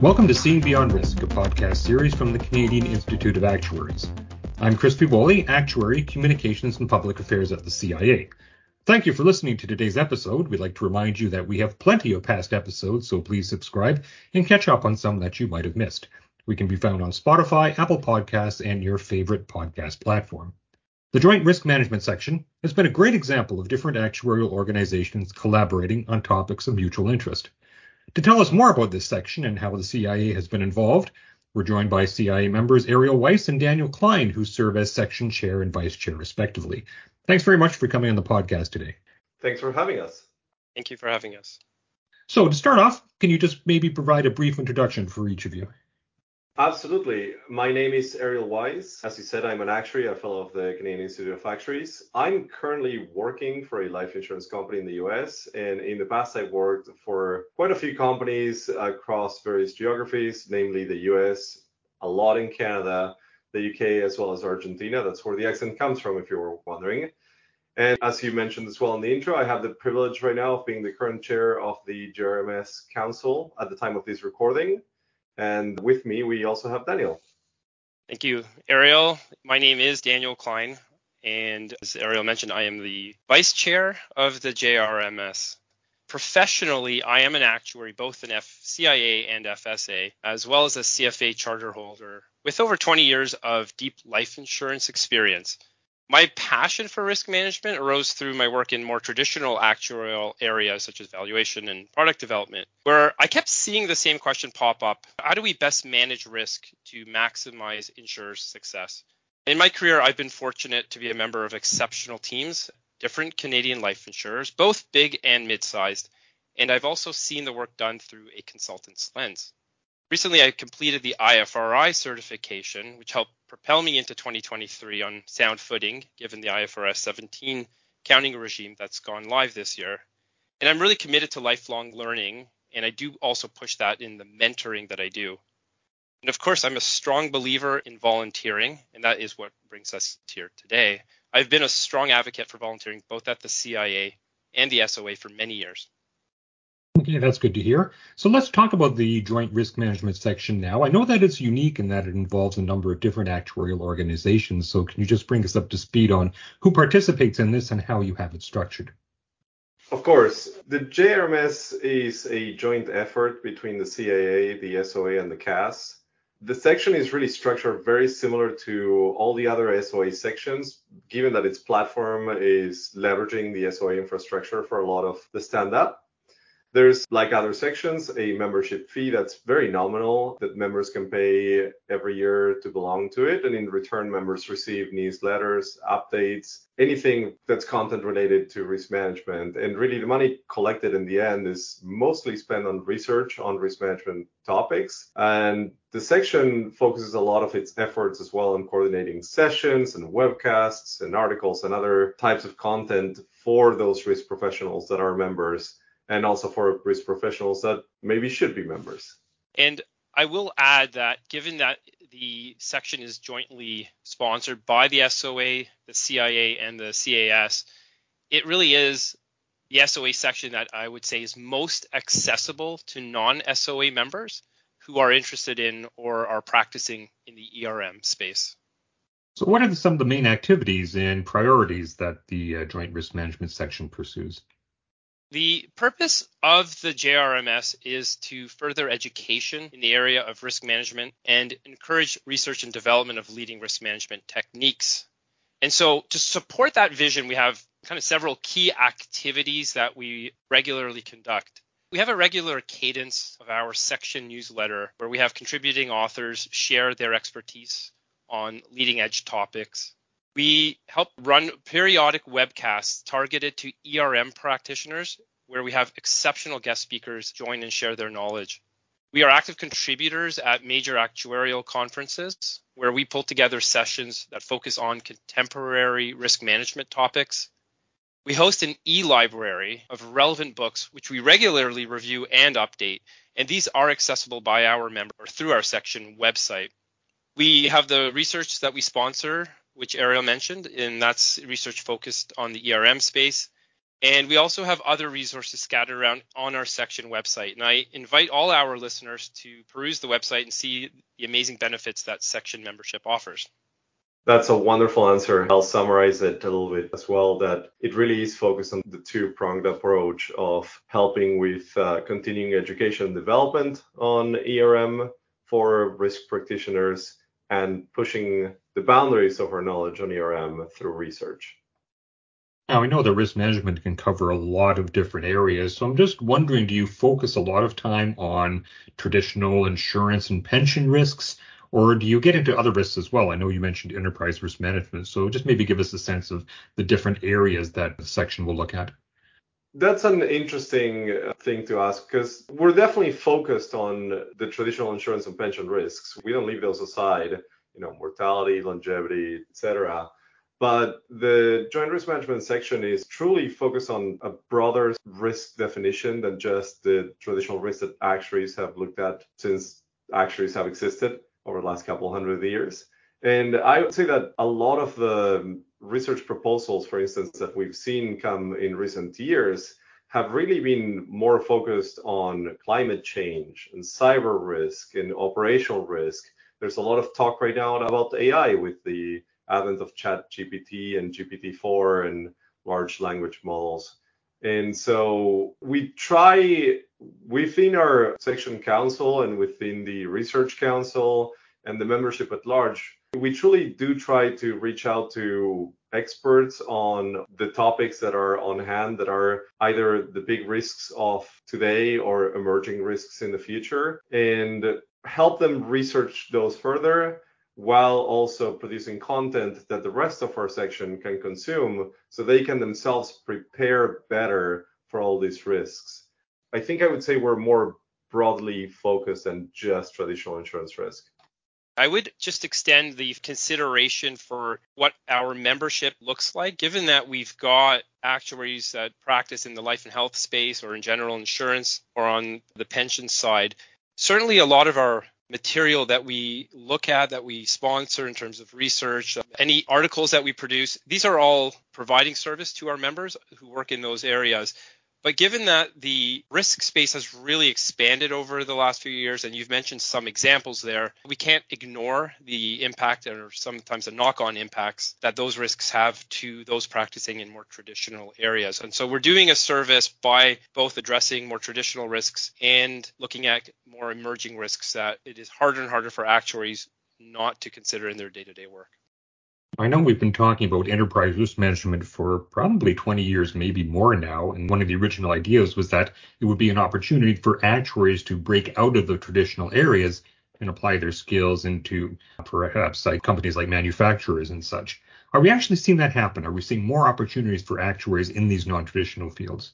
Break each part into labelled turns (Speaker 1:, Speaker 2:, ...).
Speaker 1: Welcome to Seeing Beyond Risk, a podcast series from the Canadian Institute of Actuaries. I'm Chris Pivoli, Actuary, Communications and Public Affairs at the CIA. Thank you for listening to today's episode. We'd like to remind you that we have plenty of past episodes, so please subscribe and catch up on some that you might have missed. We can be found on Spotify, Apple Podcasts, and your favorite podcast platform. The Joint Risk Management section has been a great example of different actuarial organizations collaborating on topics of mutual interest. To tell us more about this section and how the CIA has been involved, we're joined by CIA members Ariel Weis and Daniel Klein, who serve as section chair and vice chair, respectively. Thanks very much for coming on the podcast today.
Speaker 2: Thanks for having us.
Speaker 3: Thank you for having us.
Speaker 1: So, to start off, can you just maybe provide a brief introduction for each of you?
Speaker 2: Absolutely. My name is Ariel Weis. As you said, I'm an actuary, a fellow of the Canadian Institute of Actuaries. I'm currently working for a life insurance company in the US, and in the past, I've worked for quite a few companies across various geographies, namely the US, a lot in Canada, the UK, as well as Argentina. That's where the accent comes from, if you were wondering. And as you mentioned as well in the intro, I have the privilege right now of being the current chair of the JRMS Council at the time of this recording. And with me, we also have Daniel.
Speaker 3: Thank you, Ariel. My name is Daniel Klein, and as Ariel mentioned, I am the vice chair of the JRMS. Professionally, I am an actuary, both in FCIA and FSA, as well as a CFA charter holder with over 20 years of deep life insurance experience. My passion for risk management arose through my work in more traditional actuarial areas such as valuation and product development, where I kept seeing the same question pop up How do we best manage risk to maximize insurers' success? In my career, I've been fortunate to be a member of exceptional teams, different Canadian life insurers, both big and mid sized, and I've also seen the work done through a consultant's lens. Recently, I completed the IFRI certification, which helped propel me into 2023 on sound footing, given the IFRS 17 counting regime that's gone live this year. And I'm really committed to lifelong learning, and I do also push that in the mentoring that I do. And of course, I'm a strong believer in volunteering, and that is what brings us here today. I've been a strong advocate for volunteering both at the CIA and the SOA for many years.
Speaker 1: That's good to hear. So let's talk about the joint risk management section now. I know that it's unique in that it involves a number of different actuarial organizations. So can you just bring us up to speed on who participates in this and how you have it structured?
Speaker 2: Of course. The JRMS is a joint effort between the CIA, the SOA, and the CAS. The section is really structured very similar to all the other SOA sections, given that its platform is leveraging the SOA infrastructure for a lot of the stand up. There's, like other sections, a membership fee that's very nominal that members can pay every year to belong to it. And in return, members receive newsletters, updates, anything that's content related to risk management. And really, the money collected in the end is mostly spent on research on risk management topics. And the section focuses a lot of its efforts as well on coordinating sessions and webcasts and articles and other types of content for those risk professionals that are members and also for risk professionals that maybe should be members.
Speaker 3: And I will add that given that the section is jointly sponsored by the SOA, the CIA, and the CAS, it really is the SOA section that I would say is most accessible to non SOA members who are interested in or are practicing in the ERM space.
Speaker 1: So, what are some of the main activities and priorities that the uh, Joint Risk Management section pursues?
Speaker 3: The purpose of the JRMS is to further education in the area of risk management and encourage research and development of leading risk management techniques. And so, to support that vision, we have kind of several key activities that we regularly conduct. We have a regular cadence of our section newsletter where we have contributing authors share their expertise on leading edge topics. We help run periodic webcasts targeted to ERM practitioners where we have exceptional guest speakers join and share their knowledge. We are active contributors at major actuarial conferences where we pull together sessions that focus on contemporary risk management topics. We host an e library of relevant books, which we regularly review and update, and these are accessible by our member through our section website. We have the research that we sponsor which Ariel mentioned, and that's research focused on the ERM space. And we also have other resources scattered around on our section website. And I invite all our listeners to peruse the website and see the amazing benefits that section membership offers.
Speaker 2: That's a wonderful answer. I'll summarize it a little bit as well that it really is focused on the two pronged approach of helping with uh, continuing education and development on ERM for risk practitioners and pushing the boundaries of our knowledge on ERM through research.
Speaker 1: Now, I know that risk management can cover a lot of different areas, so I'm just wondering do you focus a lot of time on traditional insurance and pension risks, or do you get into other risks as well? I know you mentioned enterprise risk management, so just maybe give us a sense of the different areas that the section will look at.
Speaker 2: That's an interesting uh, thing to ask because we're definitely focused on the traditional insurance and pension risks. We don't leave those aside, you know, mortality, longevity, etc. But the joint risk management section is truly focused on a broader risk definition than just the traditional risks that actuaries have looked at since actuaries have existed over the last couple hundred years. And I would say that a lot of the research proposals, for instance, that we've seen come in recent years have really been more focused on climate change and cyber risk and operational risk. There's a lot of talk right now about AI with the advent of ChatGPT and GPT-4 and large language models. And so we try within our section council and within the research council and the membership at large we truly do try to reach out to experts on the topics that are on hand that are either the big risks of today or emerging risks in the future and help them research those further while also producing content that the rest of our section can consume so they can themselves prepare better for all these risks. I think I would say we're more broadly focused than just traditional insurance risk.
Speaker 3: I would just extend the consideration for what our membership looks like, given that we've got actuaries that practice in the life and health space or in general insurance or on the pension side. Certainly, a lot of our material that we look at, that we sponsor in terms of research, um, any articles that we produce, these are all providing service to our members who work in those areas. But given that the risk space has really expanded over the last few years, and you've mentioned some examples there, we can't ignore the impact or sometimes the knock on impacts that those risks have to those practicing in more traditional areas. And so we're doing a service by both addressing more traditional risks and looking at more emerging risks that it is harder and harder for actuaries not to consider in their day to day work.
Speaker 1: I know we've been talking about enterprise risk management for probably 20 years, maybe more now. And one of the original ideas was that it would be an opportunity for actuaries to break out of the traditional areas and apply their skills into perhaps like companies like manufacturers and such. Are we actually seeing that happen? Are we seeing more opportunities for actuaries in these non-traditional fields?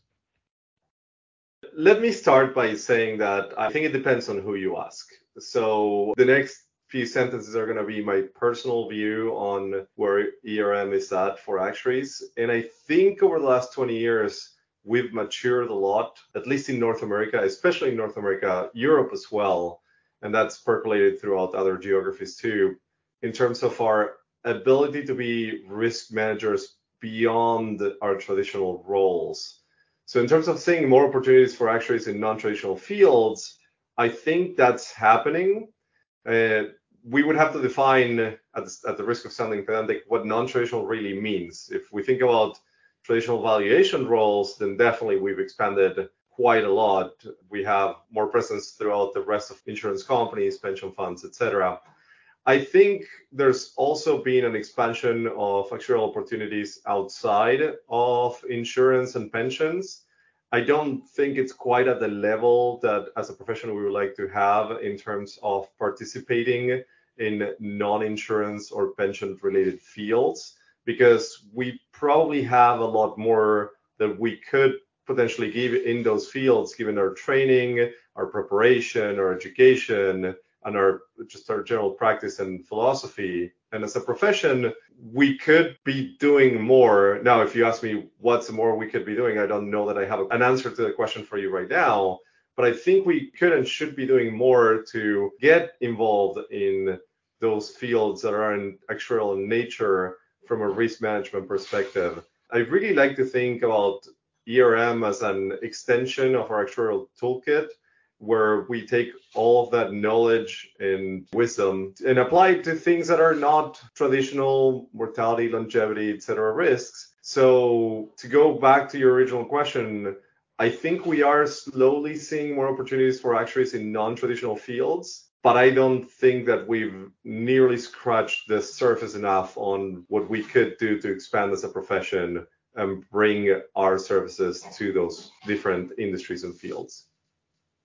Speaker 2: Let me start by saying that I think it depends on who you ask. So the next few sentences are going to be my personal view on where ERM is at for actuaries. And I think over the last 20 years, we've matured a lot, at least in North America, especially in North America, Europe as well. And that's percolated throughout other geographies too, in terms of our ability to be risk managers beyond our traditional roles. So, in terms of seeing more opportunities for actuaries in non traditional fields, I think that's happening uh, we would have to define, at the, at the risk of sounding pedantic, what non-traditional really means. If we think about traditional valuation roles, then definitely we've expanded quite a lot. We have more presence throughout the rest of insurance companies, pension funds, etc. I think there's also been an expansion of actuarial opportunities outside of insurance and pensions. I don't think it's quite at the level that as a professional we would like to have in terms of participating in non-insurance or pension related fields because we probably have a lot more that we could potentially give in those fields given our training, our preparation, our education, and our just our general practice and philosophy. And as a profession, we could be doing more. Now, if you ask me what's more we could be doing, I don't know that I have an answer to the question for you right now. But I think we could and should be doing more to get involved in those fields that are in actuarial nature from a risk management perspective. I really like to think about ERM as an extension of our actuarial toolkit where we take all of that knowledge and wisdom and apply it to things that are not traditional mortality, longevity, etc. risks. So to go back to your original question, I think we are slowly seeing more opportunities for actuaries in non-traditional fields, but I don't think that we've nearly scratched the surface enough on what we could do to expand as a profession and bring our services to those different industries and fields.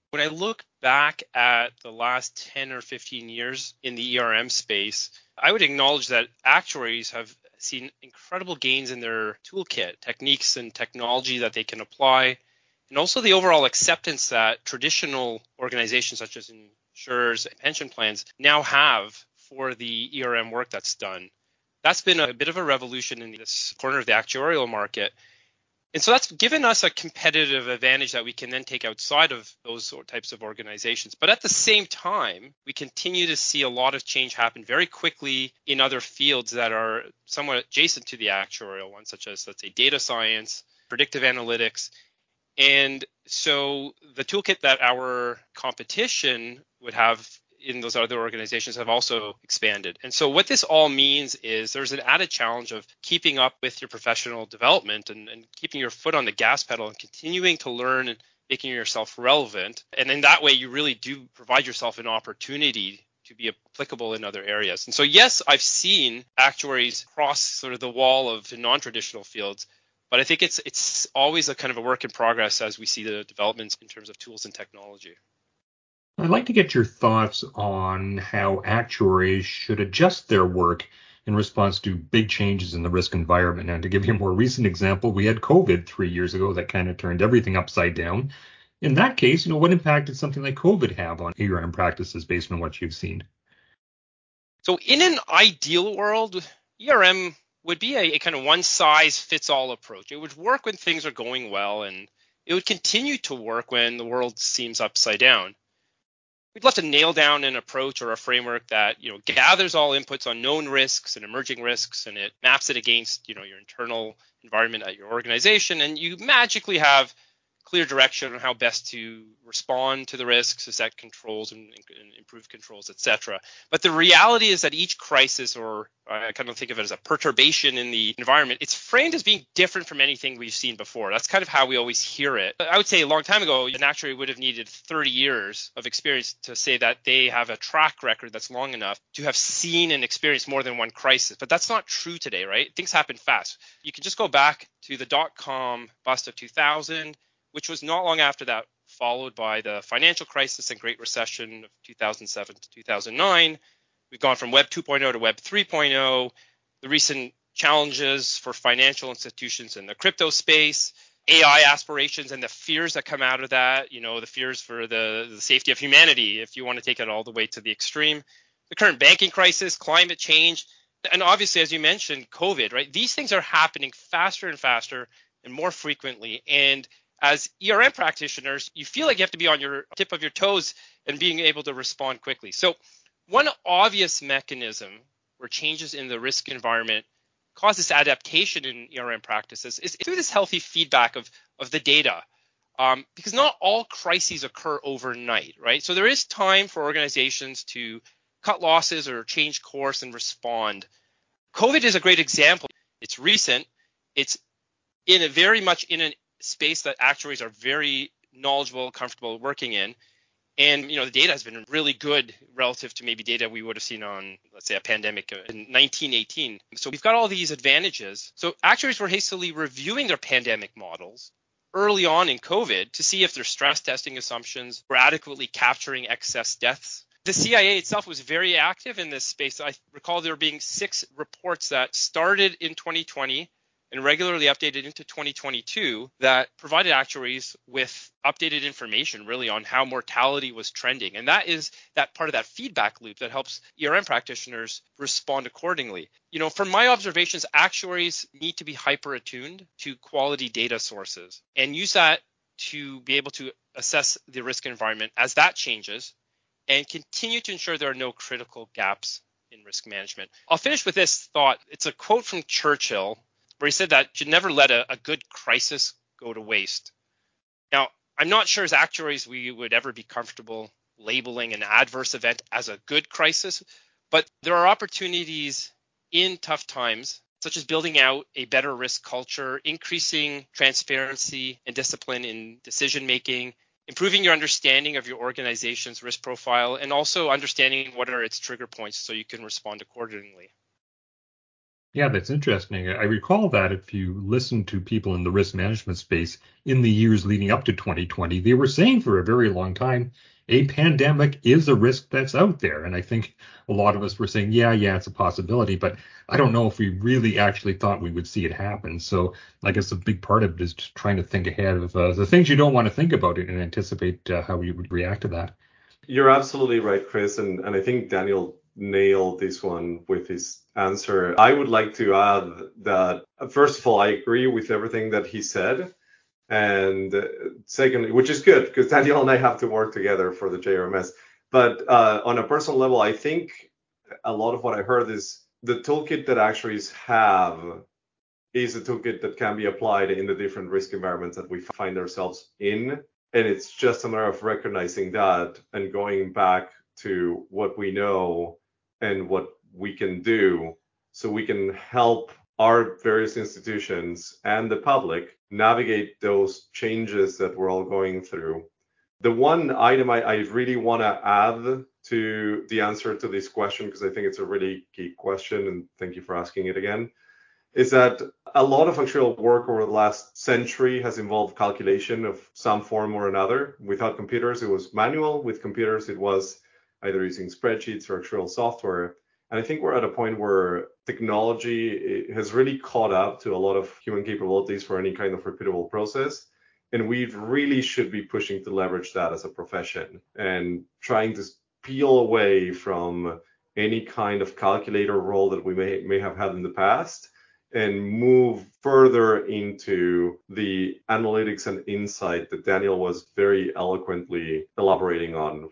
Speaker 3: When I look back at the last 10 or 15 years in the ERM space, I would acknowledge that actuaries have seen incredible gains in their toolkit, techniques and technology that they can apply, and also the overall acceptance that traditional organizations such as insurers pension plans now have for the ERM work that's done. That's been a bit of a revolution in this corner of the actuarial market and so that's given us a competitive advantage that we can then take outside of those types of organizations. But at the same time, we continue to see a lot of change happen very quickly in other fields that are somewhat adjacent to the actuarial ones, such as, let's say, data science, predictive analytics. And so the toolkit that our competition would have in those other organizations have also expanded. And so what this all means is there's an added challenge of keeping up with your professional development and, and keeping your foot on the gas pedal and continuing to learn and making yourself relevant. And in that way, you really do provide yourself an opportunity to be applicable in other areas. And so, yes, I've seen actuaries cross sort of the wall of non-traditional fields, but I think it's it's always a kind of a work in progress as we see the developments in terms of tools and technology.
Speaker 1: I'd like to get your thoughts on how actuaries should adjust their work in response to big changes in the risk environment. And to give you a more recent example, we had COVID three years ago that kind of turned everything upside down. In that case, you know, what impact did something like COVID have on ERM practices based on what you've seen?
Speaker 3: So, in an ideal world, ERM would be a, a kind of one size fits all approach. It would work when things are going well, and it would continue to work when the world seems upside down we'd love to nail down an approach or a framework that you know gathers all inputs on known risks and emerging risks and it maps it against you know your internal environment at your organization and you magically have clear direction on how best to respond to the risks, to set controls and, and improve controls, etc. But the reality is that each crisis, or I kind of think of it as a perturbation in the environment, it's framed as being different from anything we've seen before. That's kind of how we always hear it. I would say a long time ago, an actuary would have needed 30 years of experience to say that they have a track record that's long enough to have seen and experienced more than one crisis. But that's not true today, right? Things happen fast. You can just go back to the dot com bust of 2000 which was not long after that, followed by the financial crisis and Great Recession of 2007 to 2009. We've gone from Web 2.0 to Web 3.0, the recent challenges for financial institutions in the crypto space, AI aspirations and the fears that come out of that, you know, the fears for the, the safety of humanity, if you want to take it all the way to the extreme, the current banking crisis, climate change, and obviously, as you mentioned, COVID, right? These things are happening faster and faster and more frequently. And as ERM practitioners, you feel like you have to be on your tip of your toes and being able to respond quickly. So, one obvious mechanism where changes in the risk environment cause this adaptation in ERM practices is through this healthy feedback of, of the data. Um, because not all crises occur overnight, right? So there is time for organizations to cut losses or change course and respond. COVID is a great example. It's recent. It's in a very much in an space that actuaries are very knowledgeable, comfortable working in. And you know the data has been really good relative to maybe data we would have seen on, let's say, a pandemic in 1918. So we've got all these advantages. So actuaries were hastily reviewing their pandemic models early on in COVID to see if their stress testing assumptions were adequately capturing excess deaths. The CIA itself was very active in this space. I recall there being six reports that started in 2020 and regularly updated into 2022 that provided actuaries with updated information really on how mortality was trending. And that is that part of that feedback loop that helps ERM practitioners respond accordingly. You know, from my observations, actuaries need to be hyper attuned to quality data sources and use that to be able to assess the risk environment as that changes and continue to ensure there are no critical gaps in risk management. I'll finish with this thought. It's a quote from Churchill where he said that you should never let a, a good crisis go to waste. Now, I'm not sure as actuaries we would ever be comfortable labeling an adverse event as a good crisis, but there are opportunities in tough times, such as building out a better risk culture, increasing transparency and discipline in decision making, improving your understanding of your organization's risk profile, and also understanding what are its trigger points so you can respond accordingly.
Speaker 1: Yeah, that's interesting. I recall that if you listen to people in the risk management space in the years leading up to 2020, they were saying for a very long time a pandemic is a risk that's out there. And I think a lot of us were saying, yeah, yeah, it's a possibility, but I don't know if we really actually thought we would see it happen. So I guess a big part of it is just trying to think ahead of uh, the things you don't want to think about it and anticipate uh, how you would react to that.
Speaker 2: You're absolutely right, Chris. And, and I think Daniel nailed this one with his answer. I would like to add that, first of all, I agree with everything that he said. And secondly, which is good because Daniel and I have to work together for the JRMS. But uh, on a personal level, I think a lot of what I heard is the toolkit that actuaries have is a toolkit that can be applied in the different risk environments that we find ourselves in. And it's just a matter of recognizing that and going back to what we know and what we can do so we can help our various institutions and the public navigate those changes that we're all going through. The one item I, I really want to add to the answer to this question, because I think it's a really key question, and thank you for asking it again, is that a lot of actuarial work over the last century has involved calculation of some form or another. Without computers, it was manual. With computers, it was either using spreadsheets or actuarial software. And I think we're at a point where technology eh, has really caught up to a lot of human capabilities for any kind of repeatable process. And we really should be pushing to leverage that as a profession and trying to peel away from any kind of calculator role that we may, may have had in the past and move further into the analytics and insight that Daniel was very eloquently elaborating on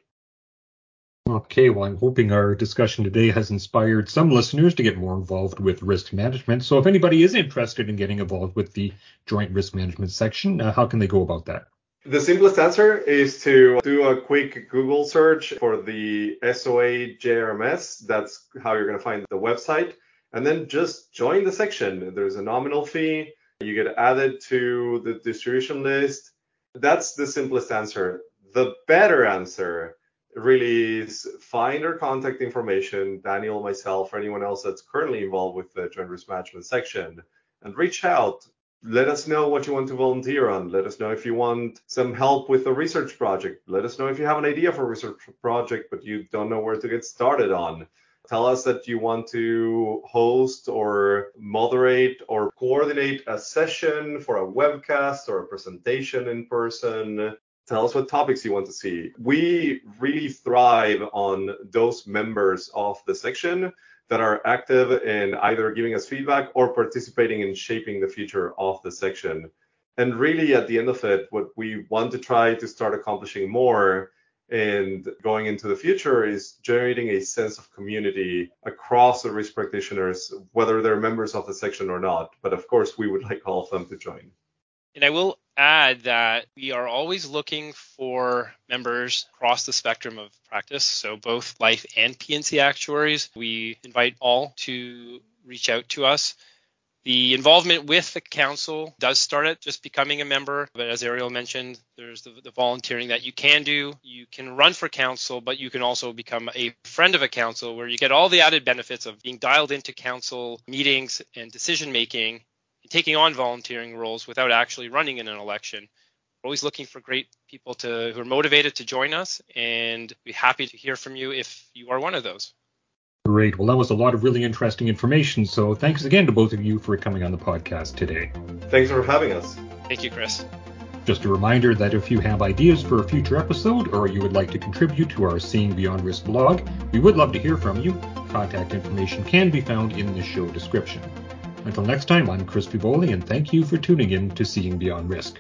Speaker 1: Okay, well, I'm hoping our discussion today has inspired some listeners to get more involved with risk management. So, if anybody is interested in getting involved with the joint risk management section, uh, how can they go about that?
Speaker 2: The simplest answer is to do a quick Google search for the SOA JRMS. That's how you're going to find the website. And then just join the section. There's a nominal fee. You get added to the distribution list. That's the simplest answer. The better answer really find our contact information, Daniel, myself, or anyone else that's currently involved with the joint risk management section, and reach out. Let us know what you want to volunteer on. Let us know if you want some help with a research project. Let us know if you have an idea for a research project, but you don't know where to get started on. Tell us that you want to host or moderate or coordinate a session for a webcast or a presentation in person. Tell us what topics you want to see. We really thrive on those members of the section that are active in either giving us feedback or participating in shaping the future of the section. And really, at the end of it, what we want to try to start accomplishing more and going into the future is generating a sense of community across the risk practitioners, whether they're members of the section or not. But of course, we would like all of them to join.
Speaker 3: And I will add that we are always looking for members across the spectrum of practice, so both life and P&C actuaries. We invite all to reach out to us. The involvement with the council does start at just becoming a member, but as Ariel mentioned, there's the, the, volunteering that you can do. You can run for council, but you can also become a friend of a council where you get all the added benefits of being dialed into council meetings and decision making taking on volunteering roles without actually running in an election. We're always looking for great people to who are motivated to join us, and we're happy to hear from you if you are one of those.
Speaker 1: Great. Well, that was a lot of really interesting information. So thanks again to both of you for coming on the podcast today.
Speaker 2: Thanks for having us.
Speaker 3: Thank you, Chris.
Speaker 1: Just a reminder that if you have ideas for a future episode or you would like to contribute to our Seeing Beyond Risk blog, we would love to hear from you. Contact information can be found in the show description. Until next time, I'm Chris Pivoli, and thank you for tuning in to Seeing Beyond Risk.